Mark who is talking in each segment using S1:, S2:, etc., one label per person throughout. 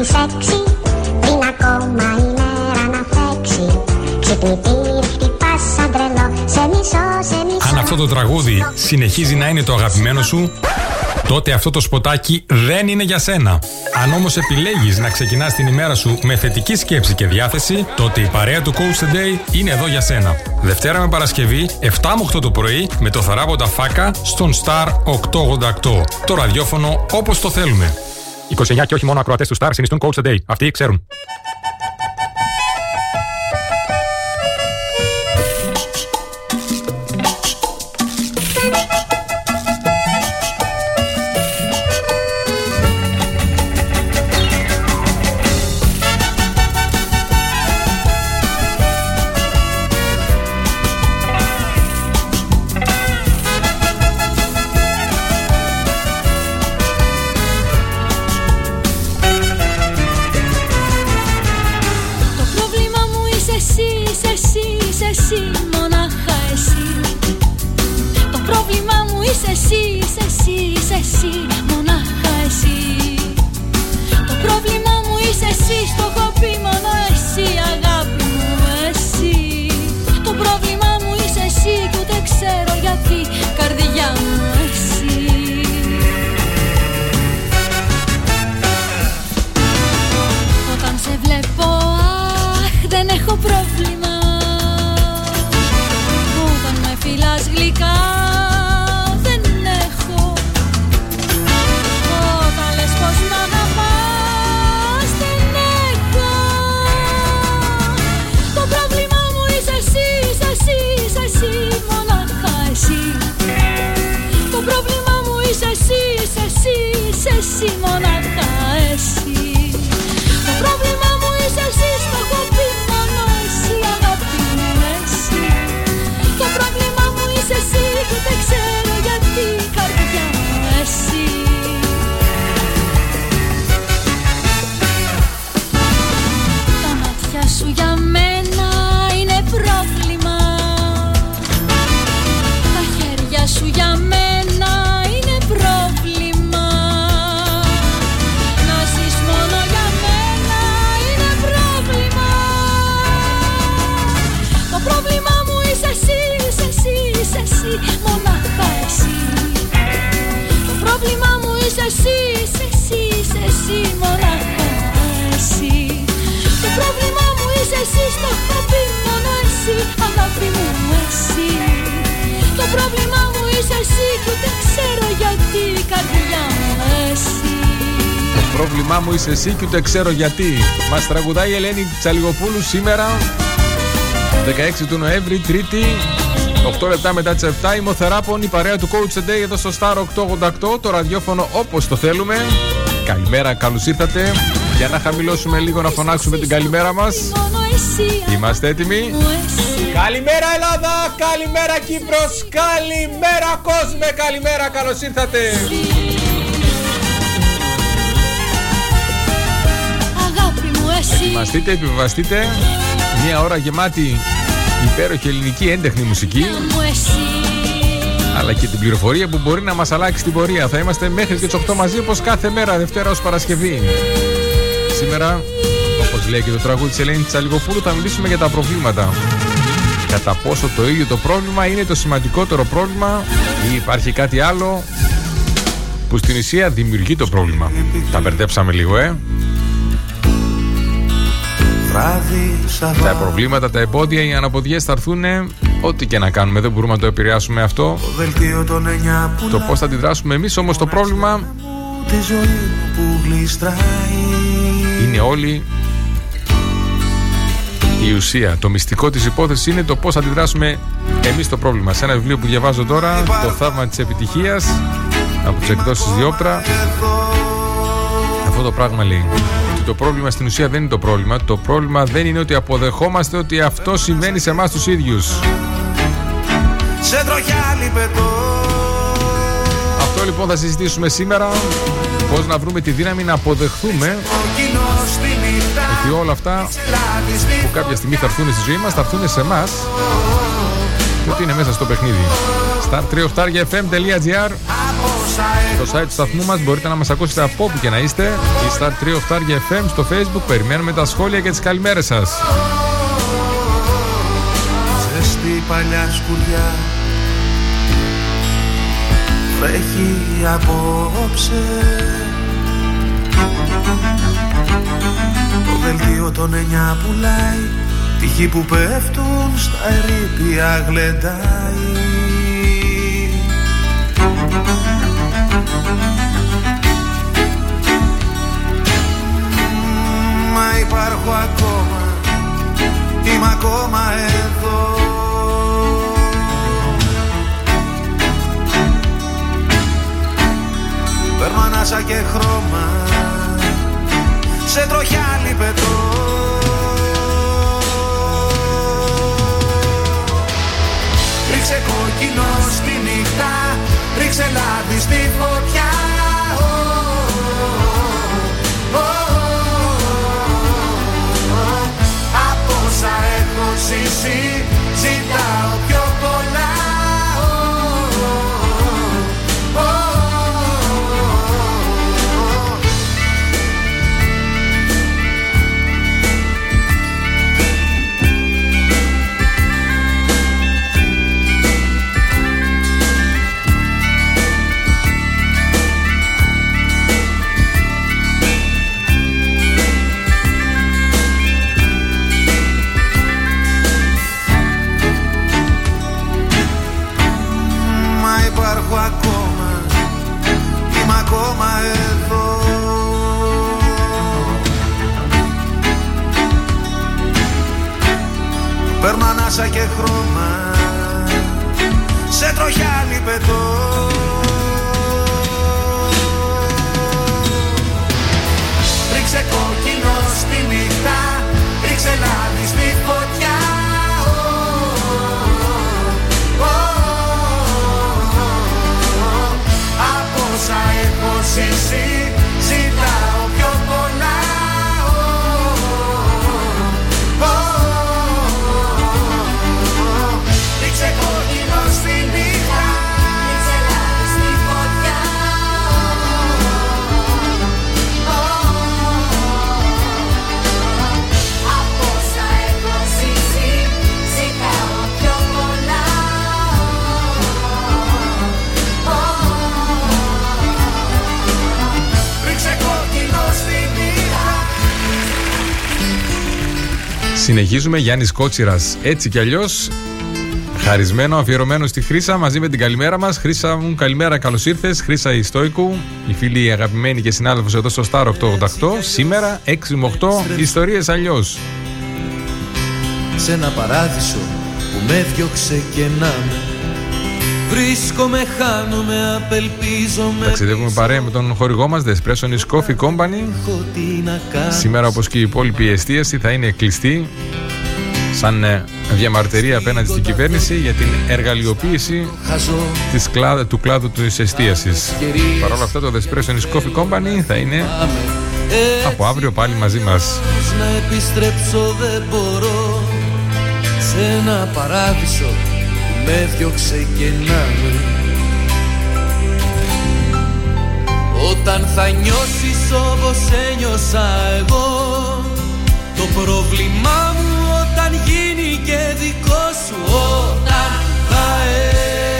S1: τις έξι Πριν ακόμα η μέρα να φέξει Ξυπνητήρι χτυπάς σαν τρελό Σε μισό, σε μισό
S2: Αν αυτό το τραγούδι συνεχίζει να είναι το αγαπημένο σου, τότε αυτό το σποτάκι δεν είναι για σένα. Αν όμως επιλέγεις να ξεκινάς την ημέρα σου με θετική σκέψη και διάθεση, τότε η παρέα του Coach Today είναι εδώ για σένα. Δευτέρα με Παρασκευή, 7 με 8 το πρωί, με το θαράποντα φάκα στον Star 888. Το ραδιόφωνο όπως το θέλουμε. 29 και όχι μόνο ακροατές του Star συνιστούν Coach Today. Αυτοί ξέρουν.
S3: like a είσαι εσύ, στο έχω πει μόνο εσύ, αγάπη μου εσύ Το πρόβλημα μου είσαι εσύ και ούτε ξέρω γιατί, καρδιά μου εσύ Το
S4: πρόβλημά μου είσαι εσύ και ούτε ξέρω γιατί. Μας τραγουδάει η Ελένη Τσαλιγοπούλου σήμερα, 16 του Νοέμβρη, Τρίτη, 8 λεπτά μετά τις 7. Είμαι ο Θεράπων, η παρέα του Coach Today εδώ στο Star 888, το ραδιόφωνο όπως το θέλουμε. Καλημέρα, καλώς ήρθατε. Για να χαμηλώσουμε λίγο να φωνάξουμε την καλημέρα μας.
S3: Μόνο εσύ,
S4: Είμαστε έτοιμοι;
S3: μου εσύ
S4: Καλημέρα Ελλάδα, καλημέρα Κύπρος, καλημέρα κόσμε, καλημέρα, καλώς ήρθατε.
S3: Αγάπη μου εσύ
S4: Ετοιμαστείτε, επιβεβαστείτε. Μια ώρα γεμάτη υπέροχη ελληνική έντεχνη μουσική,
S3: μου εσύ
S4: αλλά και την πληροφορία που μπορεί να μας αλλάξει την πορεία. Θα είμαστε μέχρι και τις 8 μαζί, όπως κάθε μέρα, Δευτέρα ως Παρασκευή. Σήμερα, όπως λέει και το τραγούδι της Ελένης Τσαλιγοπούλου, θα μιλήσουμε για τα προβλήματα. Κατά πόσο το ίδιο το πρόβλημα είναι το σημαντικότερο πρόβλημα ή υπάρχει κάτι άλλο που στην ουσία δημιουργεί το πρόβλημα. Τα μπερδέψαμε λίγο, ε.
S5: Βράδυ
S4: Τα
S5: Σαββάτο
S4: προβλήματα, τα εμπόδια, οι αναποδιές θα έρθουν ό,τι και να κάνουμε. Δεν μπορούμε να το επηρεάσουμε αυτό.
S5: Δελτίο των εννιά που
S4: Το πώς θα αντιδράσουμε εμείς όμως το πρόβλημα είναι όλη η ουσία. Το μυστικό της υπόθεσης είναι το πώς θα αντιδράσουμε εμείς το πρόβλημα. Σε ένα βιβλίο που διαβάζω τώρα, Το θαύμα της επιτυχίας, από τις εκδόσεις Διόπτρα, αυτό το πράγμα λέει. Ότι το πρόβλημα στην ουσία δεν είναι το πρόβλημα. Το πρόβλημα δεν είναι ότι αποδεχόμαστε ότι αυτό συμβαίνει σε εμάς τους ίδιους.
S5: Σε τροχιά λιπετό
S4: Αυτό λοιπόν θα συζητήσουμε σήμερα. Πώς να βρούμε τη δύναμη να αποδεχθούμε
S5: Ο κοινός στη νύχτα
S4: ότι όλα αυτά
S5: Λάδι στη
S4: που κάποια στιγμή θα έρθουν στη ζωή μας θα έρθουν σε εμάς και ότι είναι μέσα στο παιχνίδι. Star 3 fm.gr Στο site του σταθμού μας μπορείτε να μας ακούσετε από όπου και να είστε. Η Star 3 Οφτάρια FM στο facebook. Περιμένουμε τα σχόλια και τις καλημέρες σας.
S6: Ζεστή παλιά σκουριά Βρέχει απόψε Το δελτίο των εννιά πουλάει Τυχή που πέφτουν στα ερήπια γλεντάει. Μα υπάρχω ακόμα Είμαι ακόμα εδώ Παίρνω ανάσα και χρώμα. Σε τροχιά λιπετό Ρίξε κόκκινο στη νύχτα Ρίξε λάδι στη φωτιά. Από όσα έχω ζήσει Ζητάω πιο
S4: Συνεχίζουμε Γιάννης Κότσιρας. Έτσι κι αλλιώς. Χαρισμένο, αφιερωμένο στη Χρήσα μαζί με την καλημέρα μας. Χρήσα μου, καλημέρα, καλώς ήρθες. Χρήσα Ιστόικου, η φίλη αγαπημένη και συνάδελφος εδώ στο Star 888. Σήμερα 6 με 8 ιστορίες αλλιώς.
S7: σε ένα παράδεισο που με διώξε και να με Βρίσκομαι, χάνομαι, απελπίζομαι
S4: Ταξιδεύουμε παρέα με τον χορηγό μας, The Espresso is Coffee Company.
S7: Έχω τι να κάνω
S4: Σήμερα, όπως και η υπόλοιπη εστίαση, θα είναι κλειστή σαν ε, διαμαρτυρία απέναντι στην κυβέρνηση για την εργαλειοποίηση
S7: Χαζό
S4: της κλάδα, του κλάδου της εστίασης. Παρ' όλα αυτά το The Espresso is Coffee Company θα είναι
S7: πάμε
S4: από αύριο πάλι μαζί μας.
S7: Πώς να επιστρέψω δεν μπορώ Σε ένα παράδεισο που με διώξε και να Όταν θα νιώσεις όπως ένιωσα εγώ. Το πρόβλημά μου όταν γίνει και δικό σου. Όταν θα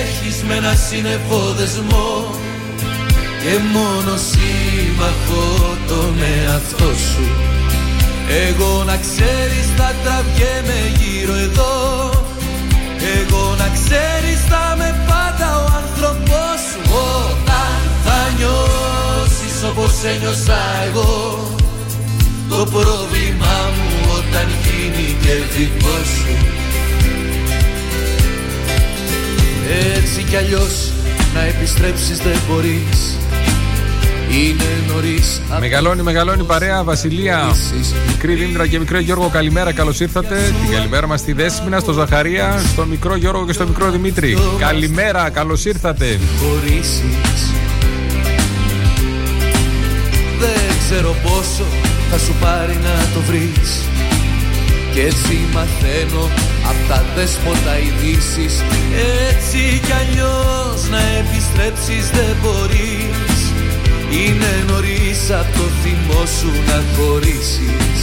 S7: έχεις με ένα σύννεφο δεσμό και μόνο σύμμαχο τον εαυτό σου. Εγώ να ξέρεις θα τραβιέμαι γύρω εδώ. Εγώ να ξέρεις θα με πάντα ο άνθρωπός σου. Όταν θα νιώσεις όπως ένιωσα εγώ Το πρόβλημά μου όταν γίνει και δικό σου Έτσι κι αλλιώς να επιστρέψεις δεν μπορείς Είναι νωρίς
S4: Μεγαλώνει, μεγαλώνει παρέα, Βασιλεία. Μικρή Δήμητρα και μικρό Γιώργο, καλημέρα, καλώς ήρθατε. Την καλημέρα μας στη Δέσποινα, στο Ζαχαρία, στο μικρό Γιώργο και στο μικρό Δημήτρη. Καλημέρα, καλώς ήρθατε.
S7: χωρίσεις ξέρω πόσο θα σου πάρει να το βρεις. Και έτσι μαθαίνω απ' τα δέσποτα ειδήσεις. Έτσι κι αλλιώς να επιστρέψεις δεν μπορείς. Είναι νωρίς απ' το θυμό σου να χωρίσεις.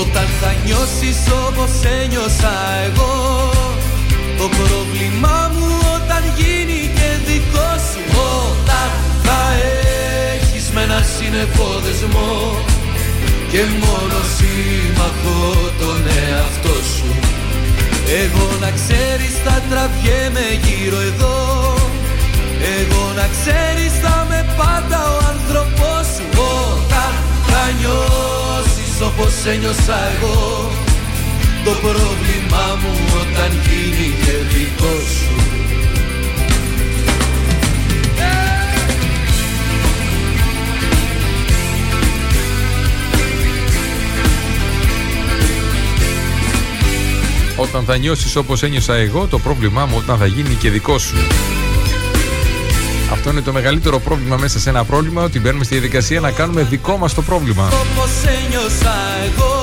S7: Όταν θα νιώσεις όπως ένιωσα εγώ Το πρόβλημά μου όταν γίνει και δικό σου. Όταν θα έχεις με ένα σύννεφο δεσμό και μόνο σύμμαχο τον εαυτό σου. Εγώ να ξέρεις θα τραβιέμαι γύρω εδώ. Εγώ να ξέρεις θα με πάντα ο άνθρωπός σου. Όταν θα νιώσεις όπως ένιωσα εγώ Το πρόβλημά μου όταν γίνει και δικό σου
S4: Όταν θα νιώσεις όπως ένιωσα εγώ, το πρόβλημά μου όταν θα γίνει και δικό σου. Αυτό είναι το μεγαλύτερο πρόβλημα μέσα σε ένα πρόβλημα, ότι μπαίνουμε στη διαδικασία να κάνουμε δικό μας το πρόβλημα.
S7: Όπως ένιωσα εγώ,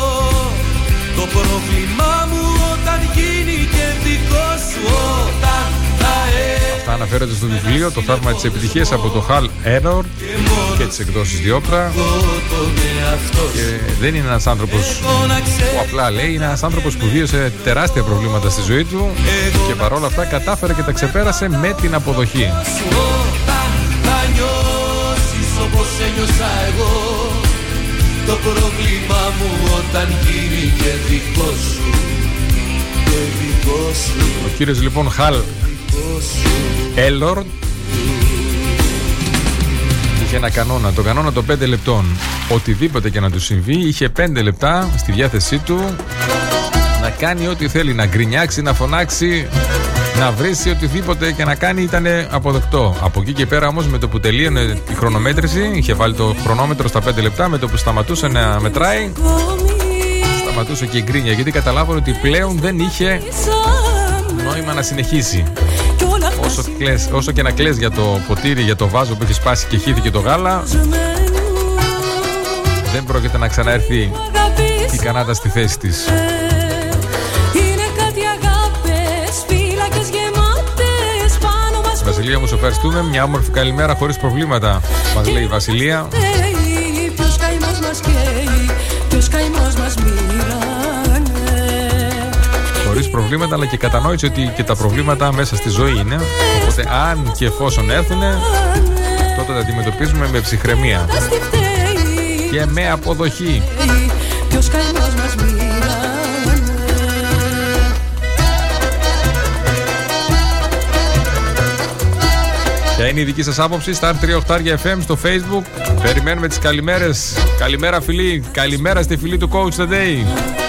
S7: το πρόβλημά μου όταν γίνει και δικό σου, όταν θα
S4: Αυτά αναφέρονται στο βιβλίο Το θαύμα της επιτυχίας από το Hal Error και τις εκδόσεις Διόπρα. Και δεν είναι ένας άνθρωπος που απλά λέει είναι ένας άνθρωπος που βίωσε τεράστια προβλήματα στη ζωή του και παρόλα αυτά κατάφερε και τα ξεπέρασε με την αποδοχή.
S7: Το πρόβλημά μου όταν γίνει και δικό σου
S4: Ο κύριος λοιπόν Χαλ Έλορντ είχε ένα κανόνα, το κανόνα των 5 λεπτών. Οτιδήποτε και να του συμβεί, είχε 5 λεπτά στη διάθεσή του να κάνει ό,τι θέλει, να γκρινιάξει, να φωνάξει, να βρει οτιδήποτε και να κάνει ήταν αποδεκτό. Από εκεί και πέρα όμως με το που τελείωνε η χρονομέτρηση, είχε βάλει το χρονόμετρο στα 5 λεπτά, με το που σταματούσε να μετράει, σταματούσε και η γκρίνια γιατί καταλάβανε ότι πλέον δεν είχε νόημα να συνεχίσει. Όσο, κλαις, όσο και να κλαις για το ποτήρι, για το βάζο που έχει σπάσει και χύθηκε το γάλα δεν πρόκειται να ξαναέρθει η Κανάτα στη θέση της. Βασιλεία μου, σου ευχαριστούμε. Μια όμορφη καλημέρα χωρίς προβλήματα. Μας λέει η Βασιλεία. Ποιος καημός μας καίει, ποιος καημός μας προβλήματα, αλλά και κατανόηση ότι και τα προβλήματα μέσα στη ζωή είναι. Οπότε, αν και εφόσον έρθουν, τότε τα αντιμετωπίζουμε με ψυχραιμία και με αποδοχή. Ποια είναι η δική σας άποψη; Στα 3 FM στο facebook. Περιμένουμε τις καλημέρες. Καλημέρα φίλοι Καλημέρα στη φίλη του Coach The Day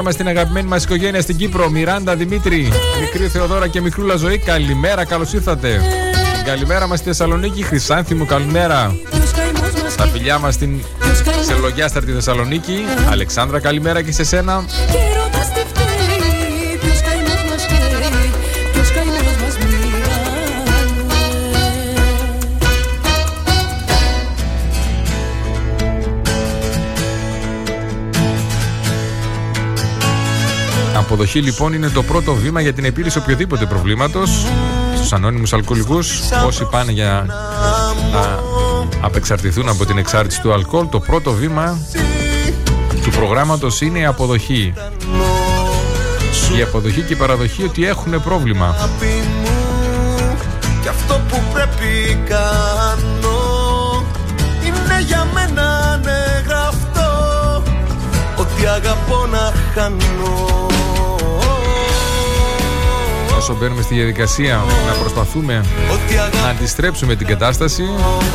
S4: Καλημέρα μας στην αγαπημένη μας οικογένεια στην Κύπρο. Μιράντα, Δημήτρη, μικρή Θεοδώρα και μικρούλα ζωή. Καλημέρα, καλώς ήρθατε. Καλημέρα μας στη Θεσσαλονίκη. Χρυσάνθη μου, καλημέρα. Τα φιλιά μας στην Σελογιάσταρτη Θεσσαλονίκη. Αλεξάνδρα, καλημέρα και σε σένα. Αποδοχή λοιπόν είναι το πρώτο βήμα για την επίλυση οποιοδήποτε προβλήματος. Στους ανώνυμους αλκοολικούς, όσοι πάνε για να απεξαρτηθούν από την εξάρτηση του αλκοόλ, το πρώτο βήμα του προγράμματος είναι η αποδοχή. Η αποδοχή και η παραδοχή ότι έχουν πρόβλημα.
S5: Και αυτό που πρέπει κάνω είναι για μένα ανεγραφτό ότι αγαπώ να χάνω
S4: όσο μπαίνουμε στη διαδικασία να προσπαθούμε να αντιστρέψουμε την κατάσταση,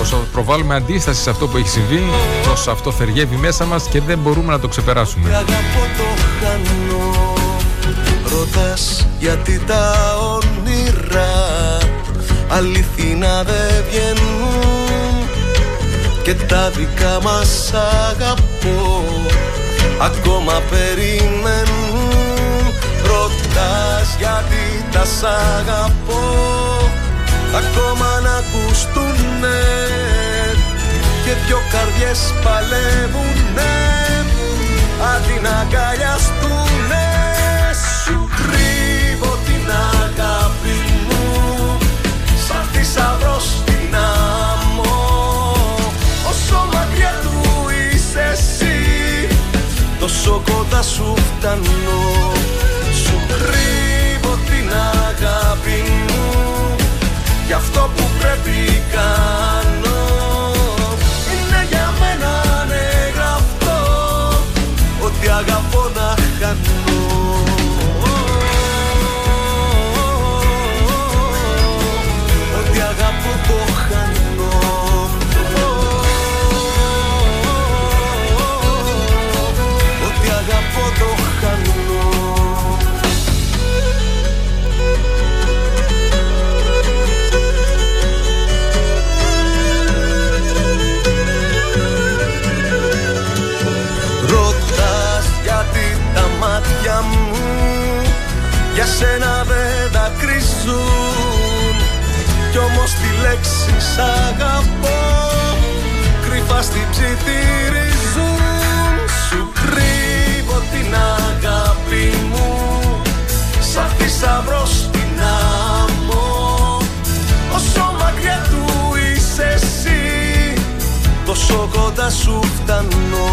S4: όσο προβάλλουμε αντίσταση σε αυτό που έχει συμβεί, όσο αυτό θεργεύει μέσα μας και δεν μπορούμε να το ξεπεράσουμε.
S5: Ρωτάς γιατί τα όνειρα αληθινά δεν βγαίνουν. Και τα δικά μας αγαπώ ακόμα περιμένουν Ρωτάς γιατί τα σ' αγαπώ. Ακόμα να ακουστούνε Και δυο καρδιές παλεύουνε. Αντί να αγκαλιαστούνε Σου κρύβω την αγάπη μου. Σαν θησαυρό στην άμμο. Όσο μακριά του είσαι εσύ Τόσο κοντά σου φτάνω. Κρύβω σου φτάνω.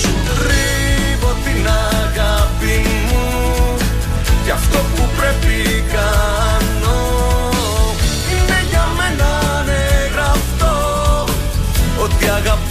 S5: Σου κρύβω την αγάπη μου. Και αυτό που πρέπει κάνω. Είναι για μένα ανεγραφτό Ότι αγαπώ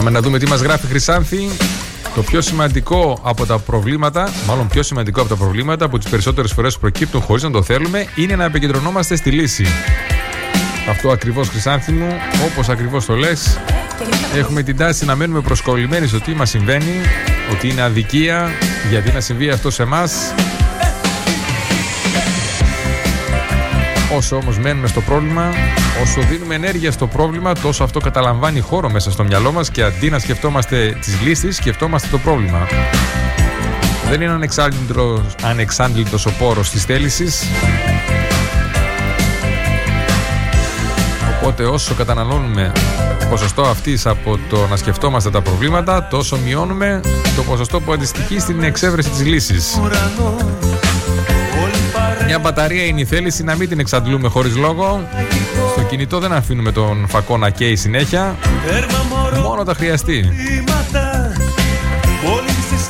S4: Πάμε να δούμε τι μας γράφει η Χρυσάνθη. Το πιο σημαντικό από τα προβλήματα, μάλλον πιο σημαντικό από τα προβλήματα που τις περισσότερες φορές προκύπτουν χωρίς να το θέλουμε, είναι να επικεντρωνόμαστε στη λύση. Αυτό ακριβώς Χρυσάνθη μου, όπως ακριβώς το λες, έχουμε την τάση να μένουμε προσκολλημένοι στο τι μας συμβαίνει, ότι είναι αδικία, γιατί να συμβεί αυτό σε εμάς. Όσο όμως μένουμε στο πρόβλημα, όσο δίνουμε ενέργεια στο πρόβλημα, τόσο αυτό καταλαμβάνει χώρο μέσα στο μυαλό μας και αντί να σκεφτόμαστε τις λύσεις, σκεφτόμαστε το πρόβλημα. Δεν είναι ανεξάντλητος, ανεξάντλητος ο πόρος της θέλησης. Οπότε όσο καταναλώνουμε ποσοστό αυτής από το να σκεφτόμαστε τα προβλήματα, τόσο μειώνουμε το ποσοστό που αντιστοιχεί στην εξέβρεση της λύσης. Μια μπαταρία είναι η θέληση να μην την εξαντλούμε χωρίς λόγο. Στο κινητό δεν αφήνουμε τον φακό να καίει συνέχεια. Μόνο τα χρειαστεί.
S5: Όλοι στις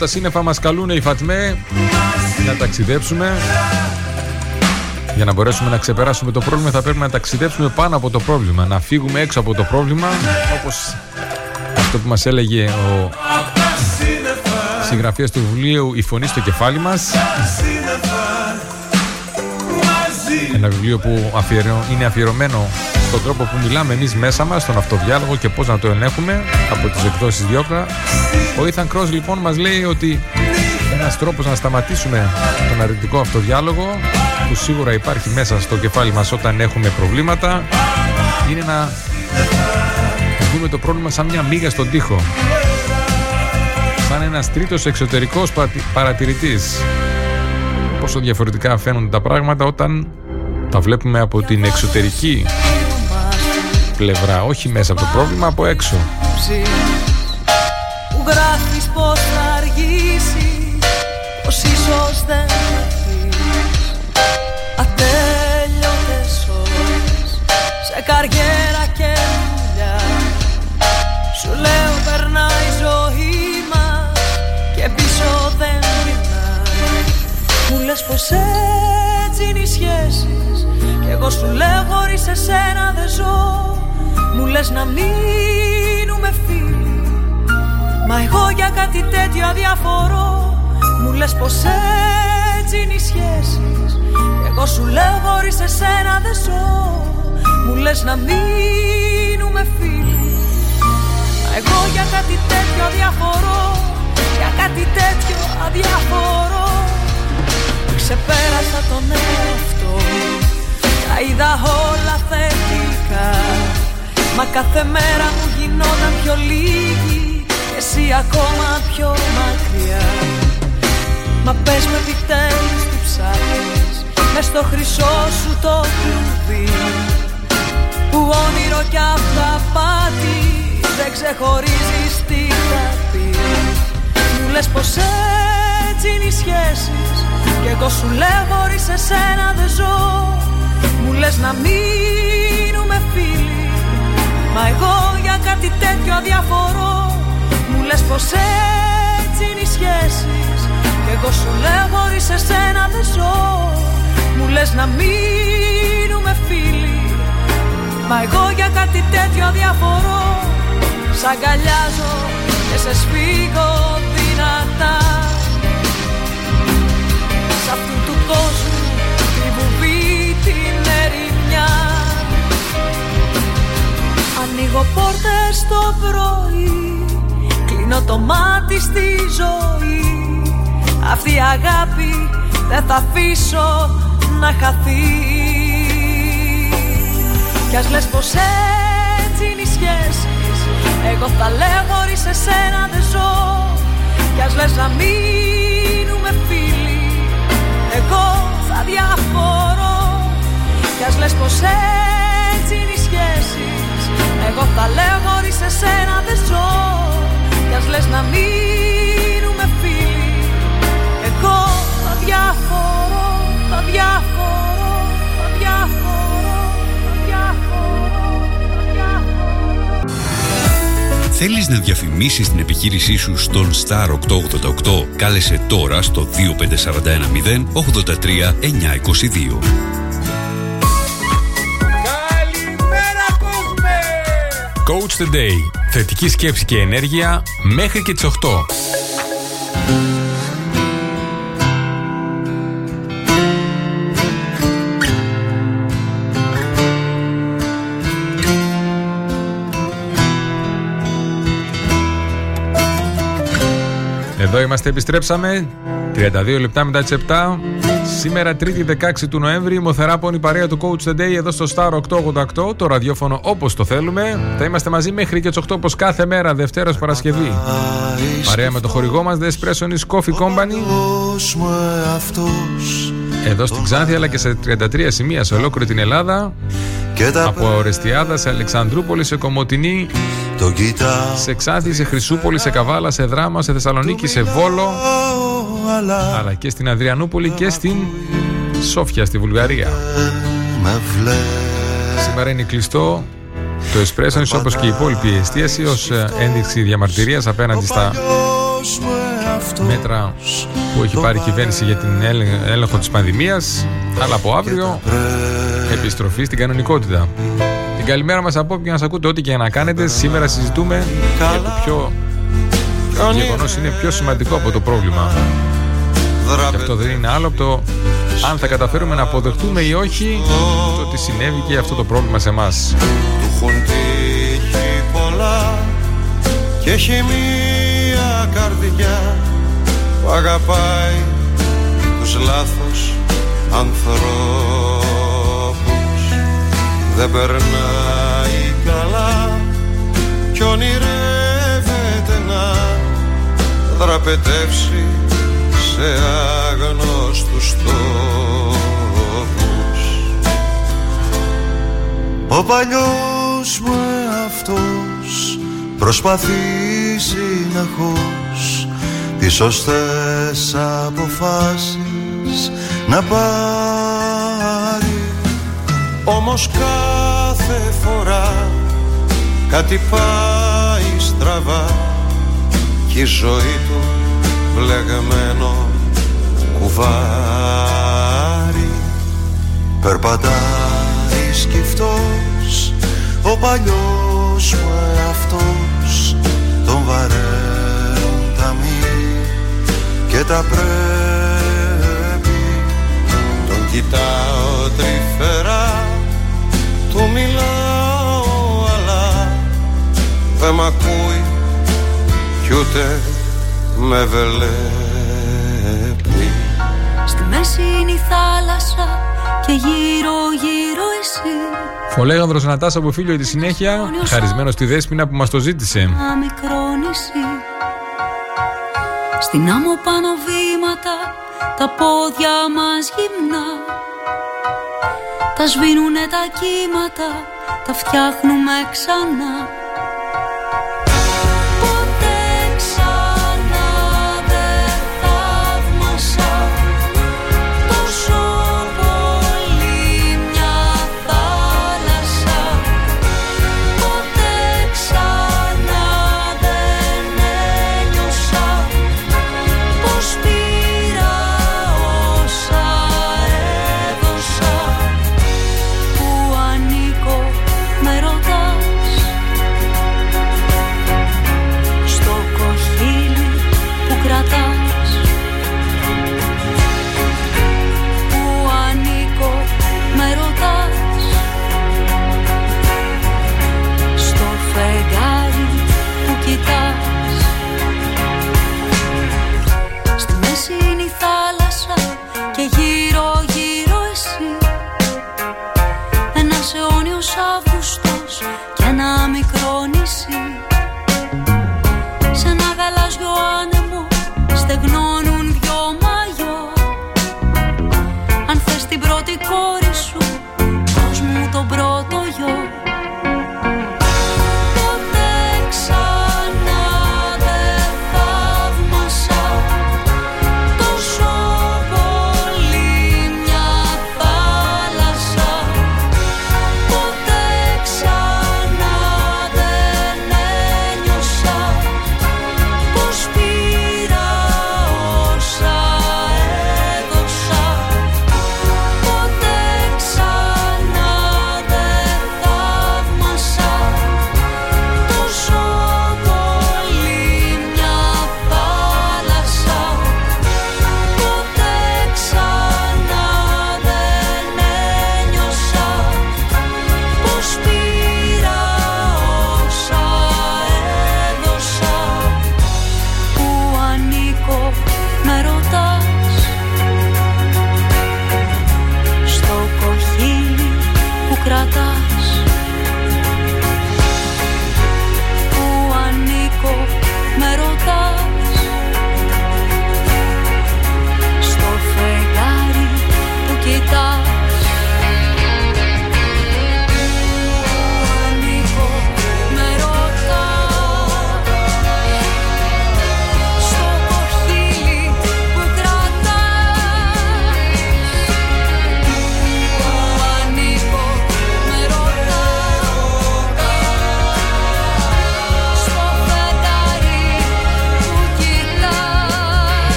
S5: τα σύννεφα
S4: μας καλούν οι Φατμέ να ταξιδέψουμε. Για να μπορέσουμε να ξεπεράσουμε το πρόβλημα θα πρέπει να ταξιδέψουμε πάνω από το πρόβλημα. Να φύγουμε έξω από το πρόβλημα όπως αυτό που μας έλεγε ο συγγραφέας του βιβλίου «Η φωνή στο κεφάλι μας». Ένα βιβλίο που αφιερω... είναι αφιερωμένο στον τρόπο που μιλάμε εμείς μέσα μας, στον αυτοδιάλογο και πώς να το ελέγχουμε από τις εκδόσεις Διόκρα. Ο Ethan Cross λοιπόν μας λέει ότι ένας τρόπος να σταματήσουμε τον αρνητικό αυτοδιάλογο που σίγουρα υπάρχει μέσα στο κεφάλι μας όταν έχουμε προβλήματα είναι να δούμε το πρόβλημα σαν μια μίγα στον τοίχο σαν ένας τρίτος εξωτερικός παρατη- παρατηρητής πόσο διαφορετικά φαίνονται τα πράγματα όταν τα βλέπουμε από την εξωτερική πλευρά όχι μέσα από το πρόβλημα από έξω.
S8: Που γράφεις πως θα αργήσει Πως ίσως δεν θα έρθεις Ατέλειωτες ώρες Σε καριέρα και δουλειά. Σου λέω περνάει η ζωή μας Και πίσω δεν γυρνάει Μου λες πως έτσι είναι οι σχέσεις Κι εγώ σου λέω χωρίς εσένα δεν ζω Μου λες να μείνουμε φίλοι Μα εγώ για κάτι τέτοιο αδιαφορώ. Μου λες πως έτσι είναι οι σχέσεις. Κι εγώ σου λέω χωρίς εσένα δεν ζω Μου λες να μείνουμε φίλοι Μα εγώ για κάτι τέτοιο αδιαφορώ. Για κάτι τέτοιο αδιαφορώ Ξεπέρασα τον εαυτό Τα είδα όλα θετικά. Μα κάθε μέρα μου γινόταν πιο λίγη και Εσύ ακόμα πιο μακριά. Μα πες με επιτέλους τι ψάχνεις. Μες στο χρυσό σου το κλουβί. Που όνειρο κι αυταπάτη Δεν ξεχωρίζεις τι θα πεις. Μου λες πως έτσι είναι οι σχέσεις. Κι εγώ σου λέω χωρίς εσένα δεν ζω Μου λες να μείνουμε φίλοι. Μα εγώ για κάτι τέτοιο αδιαφορώ. Μου λες πως έτσι είναι οι σχέσεις. Κι εγώ σου λέω χωρίς εσένα δεν ζω Μου λες να μείνουμε φίλοι. Μα εγώ για κάτι τέτοιο αδιαφορώ. Σ' αγκαλιάζω και σε σφίγγω δυνατά αυτού του κόσμου τη βουβή την ερημιά Ανοίγω πόρτες το πρωί Κλείνω το μάτι στη ζωή. Αυτή η αγάπη δεν θα αφήσω να χαθεί. Κι ας λες πως έτσι είναι οι σχέσεις. Εγώ θα λέω χωρίς εσένα δεν ζω Κι ας λες να μείνουμε φίλοι. Εγώ θα διαφορώ. Κι ας λες πως έτσι είναι οι σχέσεις. Εγώ θα λέω χωρίς εσένα δεν ζω Κι ας λες να μείνουμε φίλοι. Εγώ θα διαφορώ, θα διαφορώ,
S9: Θέλεις να διαφημίσεις την επιχείρησή σου στον Star 888? Κάλεσε τώρα στο 25410 83 922.
S2: Coach the Day.
S10: θετική σκέψη και ενέργεια μέχρι και τις 8.
S4: Εδώ είμαστε, επιστρέψαμε. 32 λεπτά μετά τις 7. Σήμερα, 3η 16 του Νοέμβρη, η Μοθεράπονη παρέα του Coach the Day εδώ στο Star 888, το ραδιόφωνο όπως το θέλουμε. Θα είμαστε μαζί μέχρι και τις 8 όπως κάθε μέρα, Δευτέρας Παρασκευή. Παρέα με το χορηγό μας, The Espresso Coffee Company. Εδώ στην Ξάνθη αλλά και σε 33 σημεία σε ολόκληρη την Ελλάδα. Από Ορεστιάδα σε Αλεξανδρούπολη, σε Κομωτινή, σε Ξάνθη, σε Χρυσούπολη, σε Καβάλα, σε Δράμα, σε Θεσσαλονίκη, σε Βόλο, αλλά και στην Αδριανούπολη και στην Σόφια, στη Βουλγαρία. Σήμερα είναι κλειστό το Espresso όπως και η υπόλοιπη εστίαση ως ε, ένδειξη διαμαρτυρίας απέναντι στα μέτρα που έχει πάρει η κυβέρνηση για την έλεγχο της πανδημίας. Αλλά από αύριο επιστροφή στην κανονικότητα. Την καλημέρα μας από όποιον να σας ακούτε ό,τι και να κάνετε. Σήμερα συζητούμε για το πιο γεγονός είναι πιο σημαντικό από το πρόβλημα. Και αυτό δεν είναι άλλο από το αν θα καταφέρουμε να αποδεχτούμε ή όχι το ότι συνέβη και αυτό το πρόβλημα σε εμάς.
S11: Του έχουν πολλά και έχει μία καρδιά που αγαπάει τους λάθος ανθρώπους δεν περνάει καλά κι ονειρεύεται να δραπετεύσει σε άγνωστους τόπους. Ο παλιός μου αυτός προσπαθεί συνεχώς τις σωστές αποφάσεις να πάρει. Όμως κάθε φορά κάτι πάει στραβά κι η ζωή του βλεγμένο κουβάρι. Περπατάει σκυφτός ο παλιός μου εαυτός. Τον βαρέουν τα μη και τα πρέπει. Τον κοιτάω τρυφερά του μιλάω αλλά δεν μ' ακούει κι ούτε με βλέπει.
S8: Στη μέση είναι η θάλασσα και γύρω γύρω εσύ.
S4: Φολέγανδρος Νατάς από φίλιο τη συνέχεια. Χαρισμένος στη Δέσποινα που μας το ζήτησε.
S8: Ένα μικρό νησί Στην άμμο πάνω βήματα Τα πόδια μας γυμνά. Τα σβήνουνε τα κύματα Τα φτιάχνουμε ξανά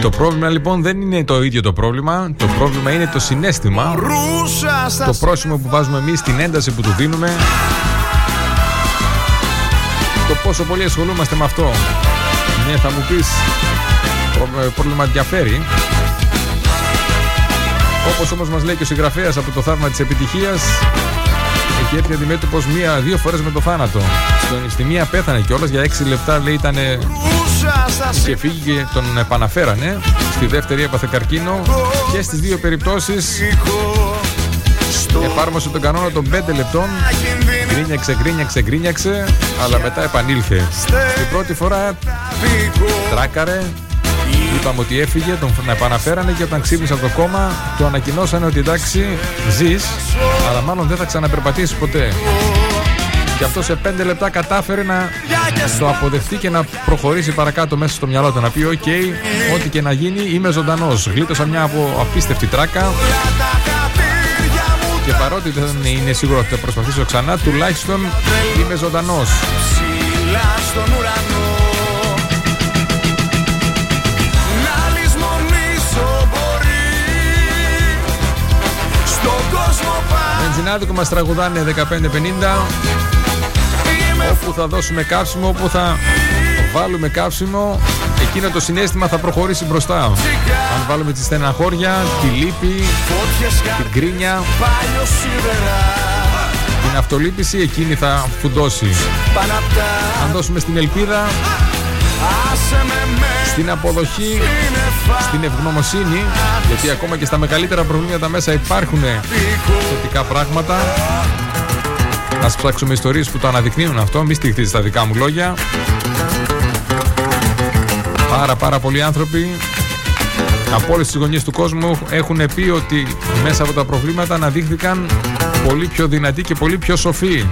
S4: Το πρόβλημα λοιπόν δεν είναι το ίδιο το πρόβλημα. Το πρόβλημα είναι το συνέστημα. Το πρόσημο που βάζουμε εμείς, την ένταση που του δίνουμε. Το πόσο πολύ ασχολούμαστε με αυτό. Ναι, θα μου πεις. Πρόβλημα διαφέρει. Όπως όμως μας λέει και ο συγγραφέας από το θαύμα της επιτυχίας, έχει έρθει αντιμέτωπος μία-δύο φορές με το θάνατο. Στη μία πέθανε κιόλας για 6 λεπτά, λέει ήταν. Είχε φύγει και τον επαναφέρανε. Στη δεύτερη έπαθε καρκίνο. Και στις δύο περιπτώσεις εφάρμοσε τον κανόνα των 5 λεπτών. Γκρίνιαξε, γκρίνιαξε, γκρίνιαξε, αλλά μετά επανήλθε. Την πρώτη φορά τράκαρε, Είπαμε ότι έφυγε, τον επαναφέρανε και όταν ξύπνησε από το κόμμα του ανακοινώσανε ότι εντάξει, ζεις, αλλά μάλλον δεν θα ξαναπερπατήσεις ποτέ. Και αυτό σε 5 λεπτά κατάφερε να το αποδεχτεί και να προχωρήσει παρακάτω μέσα στο μυαλό του. Να πει: Οκ, ό,τι και να γίνει, είμαι ζωντανός. Γλίτωσα μια από απίστευτη τράκα. Και παρότι δεν είναι σίγουρο ότι θα προσπαθήσω ξανά, τουλάχιστον είμαι ζωντανός. Βενζινάδικο μας τραγουδάνε 15-50 Όπου θα δώσουμε καύσιμο Όπου θα βάλουμε καύσιμο Εκείνο το συνέστημα θα προχωρήσει μπροστά. Αν βάλουμε τη στεναχώρια Τη λύπη Την κρίνια Την αυτολύπηση Εκείνη θα φουντώσει. Αν δώσουμε στην ελπίδα στην αποδοχή, στην ευγνωμοσύνη, γιατί ακόμα και στα μεγαλύτερα προβλήματα μέσα υπάρχουν θετικά πράγματα. Α ψάξουμε ιστορίες που το αναδεικνύουν αυτό, μη στηχτείτε στα δικά μου λόγια. Πάρα πάρα πολλοί άνθρωποι από όλες τις γωνιέ του κόσμου έχουν πει ότι μέσα από τα προβλήματα αναδείχθηκαν πολύ πιο δυνατοί και πολύ πιο σοφοί.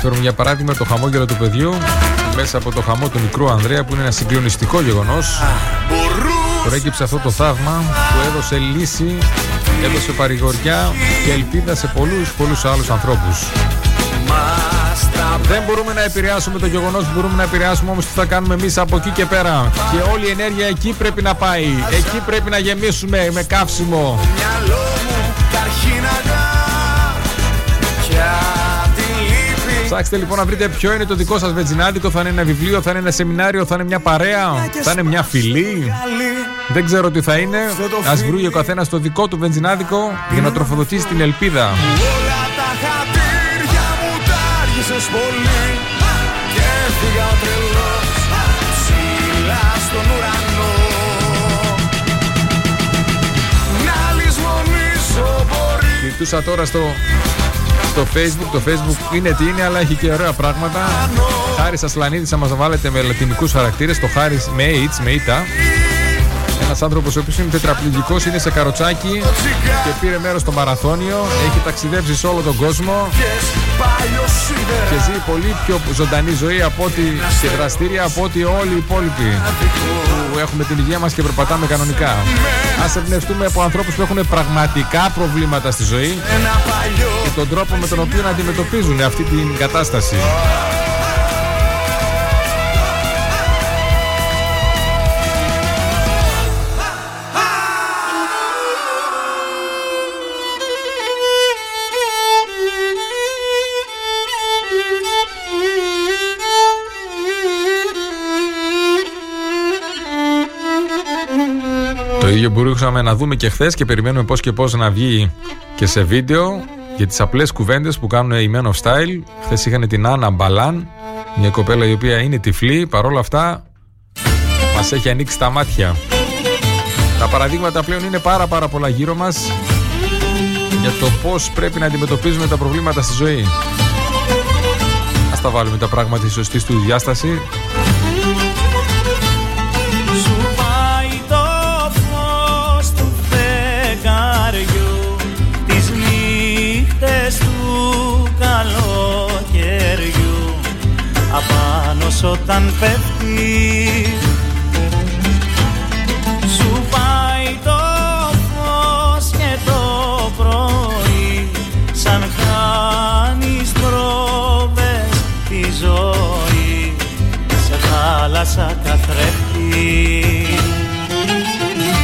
S4: Φέρουμε για παράδειγμα το χαμόγελο του παιδιού μέσα από το χαμό του μικρού Ανδρέα που είναι ένα συγκλονιστικό γεγονός. Προέκυψε αυτό το θαύμα που έδωσε λύση έδωσε παρηγοριά και ελπίδα σε πολλούς πολλούς άλλους ανθρώπους. Δεν μπορούμε να επηρεάσουμε το γεγονός που μπορούμε να επηρεάσουμε όμως τι θα κάνουμε εμείς από εκεί και πέρα. Και όλη η ενέργεια εκεί πρέπει να πάει. Εκεί πρέπει να γεμίσουμε με καύσιμο Ψάξτε λοιπόν να βρείτε ποιο είναι το δικό σας βενζινάδικο. Θα είναι ένα βιβλίο, θα είναι ένα σεμινάριο, θα είναι μια παρέα, θα είναι μια φιλή. Δεν ξέρω τι θα είναι. Α βρούει ο καθένας το δικό του βενζινάδικο για να τροφοδοτήσει την ελπίδα. Όλα τα χατήρια μου τα πολύ και έφυγα τρελός ψηλά στον ουρανό. Να λησμονήσω μπορεί. Κοιτούσα τώρα στο στο facebook. Το facebook είναι τι είναι, αλλά έχει και ωραία πράγματα. Χάρη Ασλανίδη, να μα βάλετε με λατινικούς χαρακτήρες. Το χάρης με H, με ΙΤΑ. Ένας άνθρωπος ο οποίος είναι τετραπληγικός, είναι σε καροτσάκι και πήρε μέρος στο μαραθώνιο. Έχει ταξιδέψει σε όλο τον κόσμο και ζει πολύ πιο ζωντανή ζωή από ό,τι και δραστήρια από ό,τι όλοι οι υπόλοιποι που έχουμε την υγεία μας και περπατάμε κανονικά. Α εμπνευστούμε από ανθρώπους που έχουν πραγματικά προβλήματα στη ζωή και τον τρόπο με τον οποίο να αντιμετωπίζουν αυτή την κατάσταση. Το ίδιο μπορούσαμε να δούμε και χθες και περιμένουμε πώς και πώς να βγει και σε βίντεο για τις απλές κουβέντες που κάνουν οι Men of Style. Χθες είχαν την Άννα Μπαλάν, μια κοπέλα η οποία είναι τυφλή, παρόλα αυτά μας έχει ανοίξει τα μάτια. Τα παραδείγματα πλέον είναι πάρα πάρα πολλά γύρω μας για το πώς πρέπει να αντιμετωπίζουμε τα προβλήματα στη ζωή. Α τα βάλουμε τα πράγματα στη σωστή του διάσταση
S12: όταν πέφτεις.
S13: Σου πάει το φως και το πρωί σαν χάνεις τρόπες τη ζωή σε θάλασσα καθρέφτη.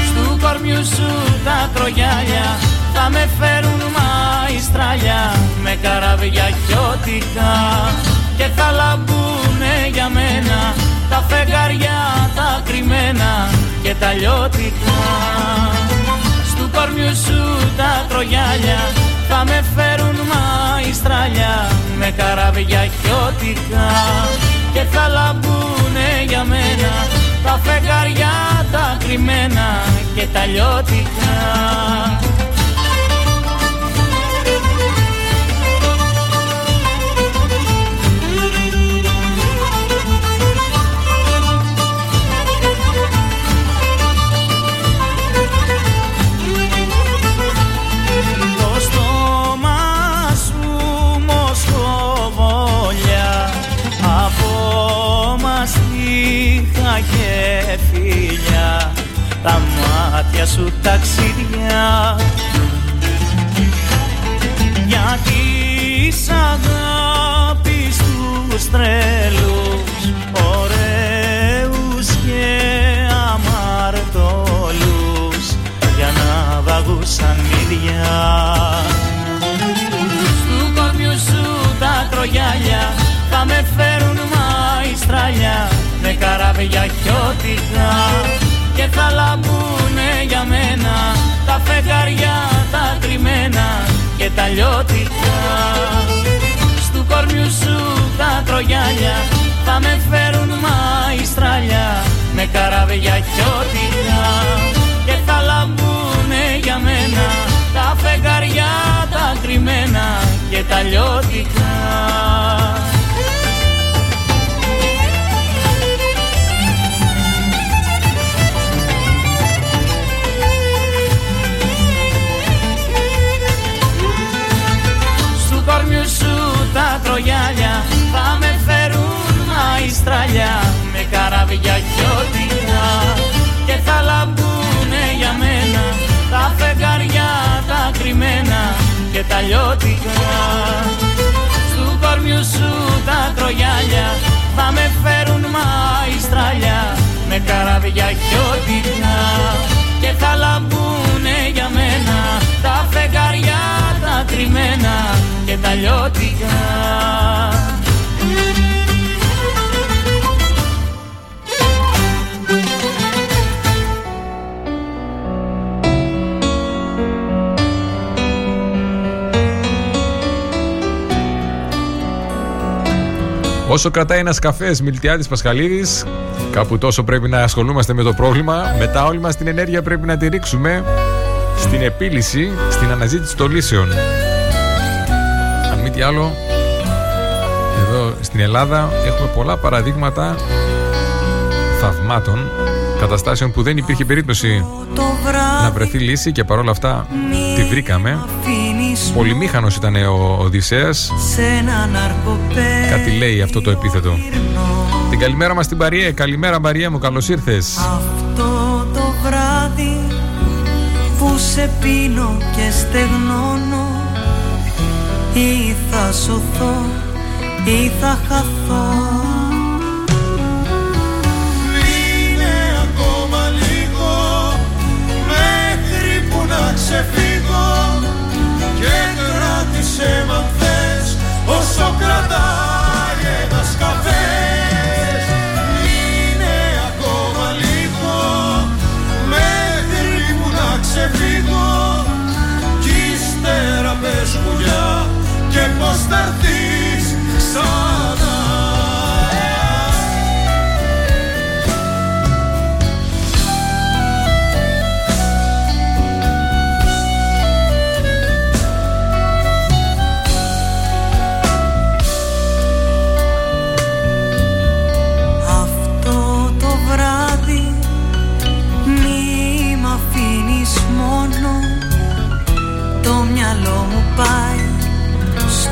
S13: Στου κορμιού σου τα κρογιάλια θα με φέρουν μαϊστράλια με καραβιά χιωτικά και θα λαμπούνε για μένα τα φεγγαριά τα κρυμμένα και τα λιώτικα. Στου κορμιού σου τα κρογιάλια θα με φέρουν μαϊστράλια με καραβιά χιώτικα. Και θα λαμπούνε για μένα τα φεγγαριά τα κρυμμένα και τα λιώτικα τα μάτια σου ταξίδια. Για της αγάπης τους τρέλους ωραίους και αμαρτωλούς για να βαγούσαν ίδια. Στου κορμιού σου τα κρογιάλια θα με φέρουν μαϊστράλια με καράβια χιώτικα και θα λαμπούνε για μένα τα φεγγαριά τα κρυμμένα και τα λιώτικα Στου κορμιού σου τα κρογιάλια θα με φέρουν μαϊστράλια με καράβια χιώτικα και θα λαμπούνε για μένα τα φεγγαριά τα κρυμμένα και τα λιώτικα μαϊστράλια με καράβια χιώτικα και θα λαμπούνε για μένα τα φεγγαριά τα κρυμμένα και τα λιώτικα. Στου κορμιού σου τα τρογιάλια θα με φέρουν μαϊστράλια με καράβια χιώτικα και θα λαμπούνε για μένα τα φεγγαριά τα κρυμμένα και τα λιώτικα
S4: Όσο κρατάει ένα καφές Μιλτιάδης Πασχαλίδης, κάπου τόσο πρέπει να ασχολούμαστε με το πρόβλημα. Μετά, όλη μας την ενέργεια πρέπει να τη ρίξουμε στην επίλυση, στην αναζήτηση των λύσεων. Αν μη τι άλλο, εδώ στην Ελλάδα έχουμε πολλά παραδείγματα θαυμάτων, καταστάσεων που δεν υπήρχε περίπτωση να βρεθεί λύση και παρόλα αυτά τη βρήκαμε. Πολυμήχανος ήταν ο Οδυσσέας
S13: σε ένα ναρκοπέ
S4: Κάτι λέει αυτό το επίθετο. Την καλημέρα μας στην Παριέ. Καλημέρα Μαρία μου, καλώς ήρθες.
S13: Αυτό το βράδυ που σε πίνω και στεγνώνω ή θα σωθώ ή θα χαθώ
S5: ξεφύγω και κράτησε μ' αν θες. Όσο κρατάει ένας καφές Είναι ακόμα λίγο. Μέχρι που να ξεφύγω κι ύστερα πες μου για και πως θα έρθεις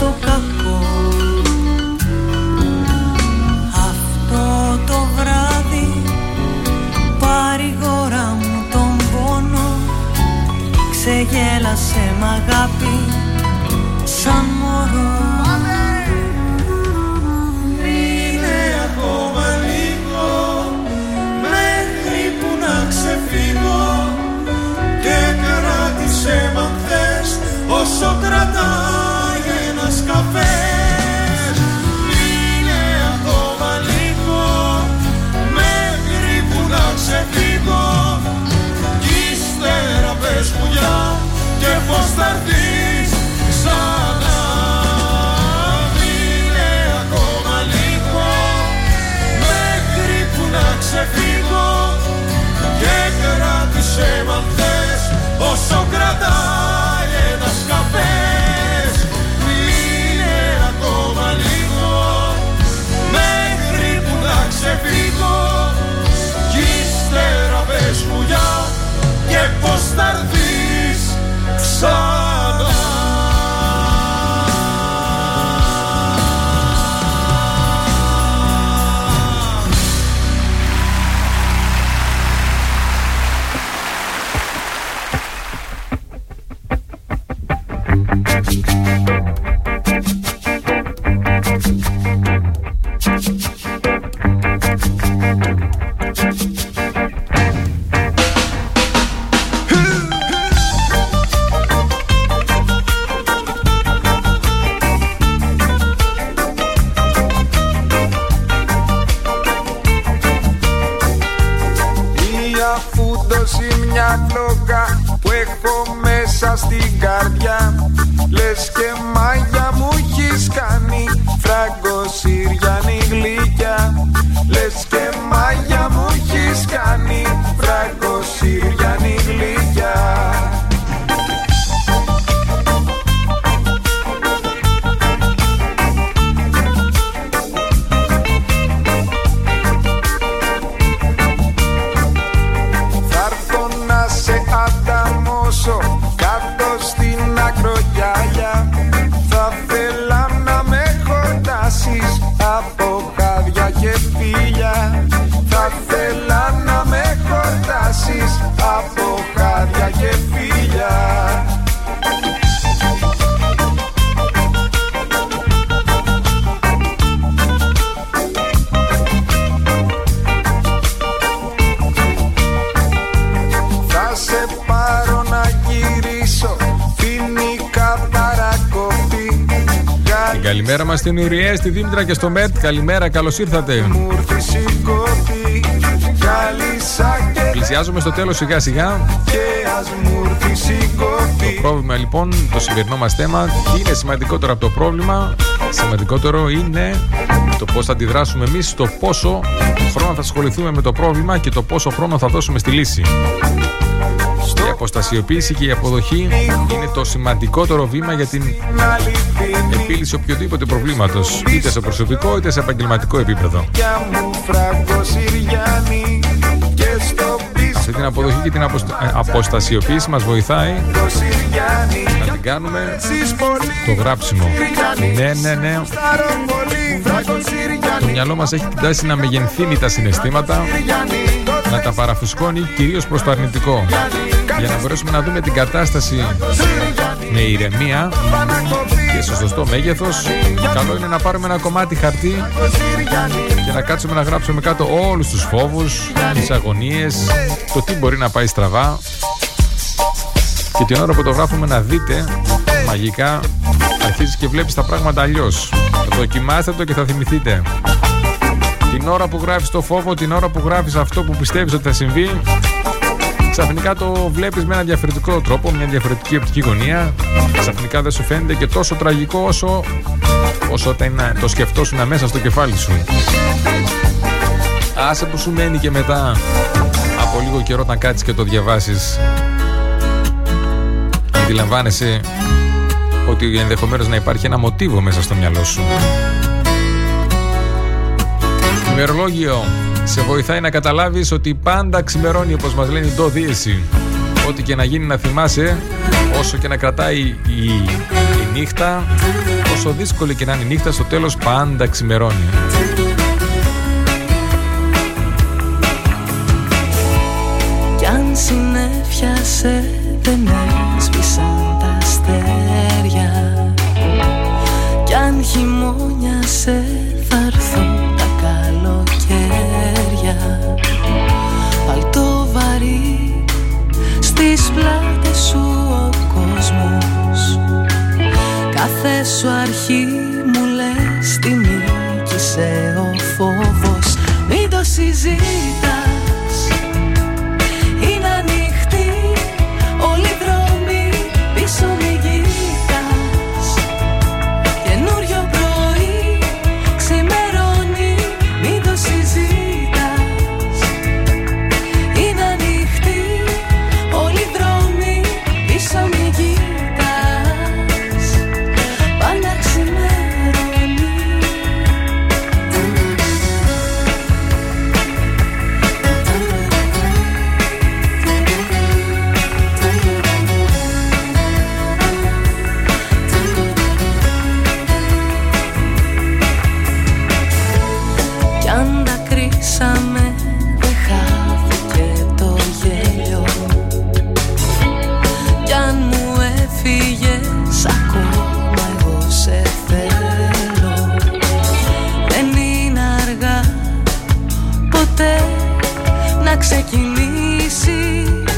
S13: στο κακό. Αυτό το βράδυ παρηγορά μου τον πόνο Ξεγέλασε μ' αγάπη
S4: song. Ουριέ, στη Δήμητρα και στο ΜΕΤ. Καλημέρα, καλώς ήρθατε.
S12: Μούρθη σηκώτη Καλύσα και
S4: Πλησιάζουμε στο τέλος σιγά σιγά.
S12: και ας μου έρθει σηκώτη
S4: Πρόβλημα λοιπόν, το σημερινό μας θέμα, τι είναι σημαντικότερο από το πρόβλημα; Σημαντικότερο είναι το πώς θα αντιδράσουμε εμείς, το πόσο χρόνο θα ασχοληθούμε με το πρόβλημα και το πόσο χρόνο θα δώσουμε στη λύση. Η αποστασιοποίηση και η αποδοχή είναι το σημαντικότερο βήμα για την
S12: αληθινή
S4: επίλυση οποιοδήποτε προβλήματος, είτε σε προσωπικό είτε σε επαγγελματικό επίπεδο.
S12: Για μου φράγκο Συριανή Και στο πίσω
S4: Αυτή την αποδοχή και την αποστα- ε, αποστασιοποίηση μας βοηθάει
S12: Συριανή
S4: να την κάνουμε
S12: Εσείς πολύ
S4: το γράψιμο. Ναι, ναι, ναι.
S12: Στάρω πολύ φράγκο
S4: Το
S12: Συριανή
S4: μυαλό μας έχει την τάση να μεγενθύνει τα συναισθήματα,
S12: Συριανή
S4: να τα παραφουσκώνει κυρίως προς το αρνητικό. Για να μπορέσουμε να δούμε την κατάσταση με ηρεμία και στο σωστό μέγεθος, καλό είναι να πάρουμε ένα κομμάτι χαρτί και να κάτσουμε να γράψουμε κάτω όλους τους φόβους, τις αγωνίες, το τι μπορεί να πάει στραβά και την ώρα που το γράφουμε να δείτε μαγικά αρχίζεις και βλέπεις τα πράγματα αλλιώς. Δοκιμάστε το και θα θυμηθείτε. Την ώρα που γράφεις το φόβο, την ώρα που γράφεις αυτό που πιστεύεις ότι θα συμβεί, ξαφνικά το βλέπεις με ένα διαφορετικό τρόπο, μια διαφορετική οπτική γωνία. Ξαφνικά δεν σου φαίνεται και τόσο τραγικό όσο, όσο όταν το σκεφτόσουν μέσα στο κεφάλι σου. Άσε που σου μένει και μετά από λίγο καιρό να κάτσεις και το διαβάσεις. Αντιλαμβάνεσαι ότι ενδεχομένως να υπάρχει ένα μοτίβο μέσα στο μυαλό σου. Ημερολόγιο σε βοηθάει να καταλάβεις ότι πάντα ξημερώνει όπως μας λένε η ντο δίεση. Ό,τι και να γίνει να θυμάσαι, όσο και να κρατάει η, η νύχτα, όσο δύσκολη και να είναι η νύχτα, στο τέλος πάντα ξημερώνει.
S8: Κι αν συνέφιασε δεν έσβησαν τα αστέρια Κι αν χειμώνιασε Κάθε σου αρχή μου λες τι νίκησε ο φόβος. Μην το συζητάς ξεκινήσεις.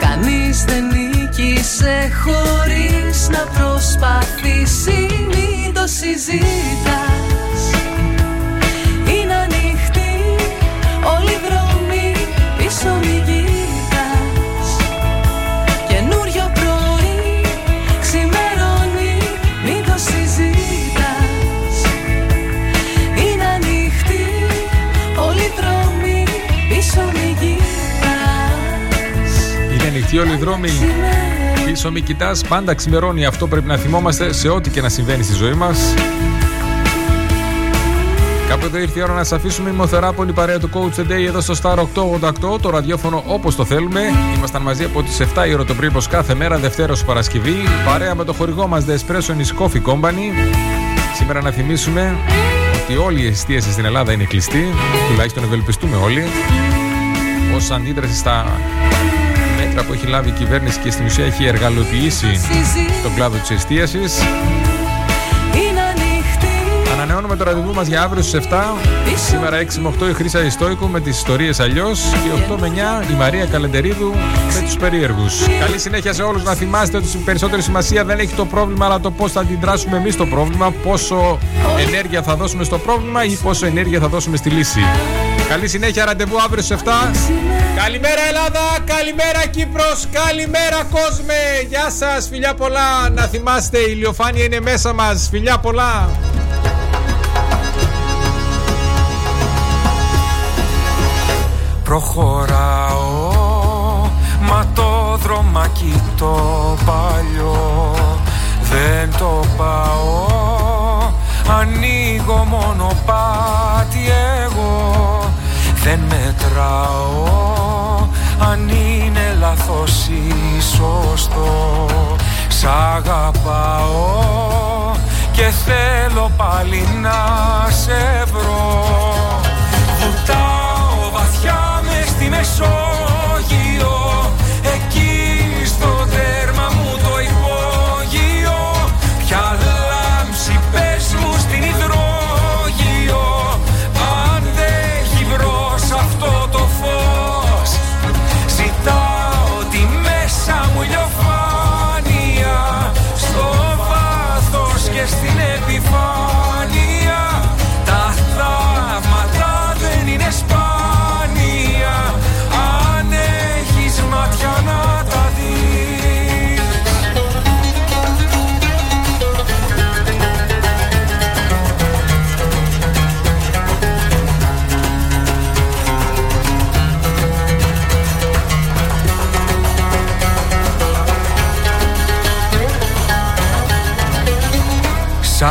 S8: Κανείς δεν νίκησε
S14: χωρίς να προσπαθήσει. Μην το συζητήσεις Είναι ανοιχτή
S4: όλοι οι δρόμοι. Πίσω μη κοιτάς, πάντα ξημερώνει. Αυτό πρέπει να θυμόμαστε σε ό,τι και να συμβαίνει στη ζωή μας. Κάποτε ήρθε η ώρα να σα αφήσουμε. Είμαι ο Θεράπολη, παρέα του Coach the Day εδώ στο Star 888, το ραδιόφωνο όπως το θέλουμε. Ήμασταν μαζί από τις 7 η ώρα το πρωί, πως κάθε μέρα, Δευτέρας ως Παρασκευή. Παρέα με το χορηγό μας The Espresso is Coffee Company. Σήμερα να θυμίσουμε ότι όλη η εστίαση στην Ελλάδα είναι κλειστή. Τουλάχιστον ευελπιστούμε όλοι. Ω αντίδραση στα μέτρα που έχει λάβει η κυβέρνηση και στην ουσία έχει εργαλοποιήσει τον κλάδο της εστίασης.
S14: Είναι ανοιχτή
S4: Ανανεώνουμε το ραντεβού μας για αύριο στις 7. Σήμερα 6 με 8 η Χρήσα Ιστόικου με τις ιστορίες αλλιώς. Και 8 με 9 η Μαρία Καλεντερίδου με τους περίεργους. Καλή συνέχεια σε όλους. Να θυμάστε ότι η περισσότερη σημασία δεν έχει το πρόβλημα, αλλά το πώς θα αντιδράσουμε εμείς στο πρόβλημα. Πόσο ενέργεια θα δώσουμε στο πρόβλημα ή πόσο ενέργεια θα δώσουμε στη λύση. Καλή συνέχεια, ραντεβού αύριο στις 7. Καλημέρα Ελλάδα, καλημέρα Κύπρος, καλημέρα κόσμε. Γεια σας, φιλιά πολλά. Να θυμάστε, η ηλιοφάνεια είναι μέσα μας. Φιλιά πολλά.
S15: Προχωράω Μα το δρομάκι το παλιό Δεν το πάω Ανοίγω μόνο πάτη εγώ Δεν μετράω Αν είναι λάθος ή σωστό. Σ' αγαπάω Και θέλω πάλι να σε βρω. Βουτάω βαθιά μες στη Μεσόγειο. Εκεί στο τέρμα μου το υπόγειο. Ποια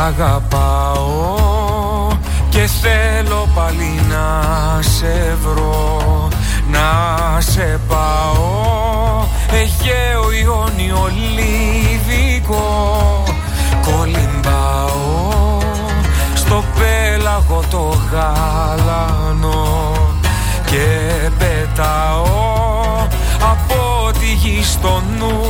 S15: αγαπάω και θέλω πάλι να σε βρω Να σε πάω. Αιγαίο Ιόνιο Λιβικό Κολυμπάω στο πέλαγο το γάλανο Και πετάω από τη γη στο νου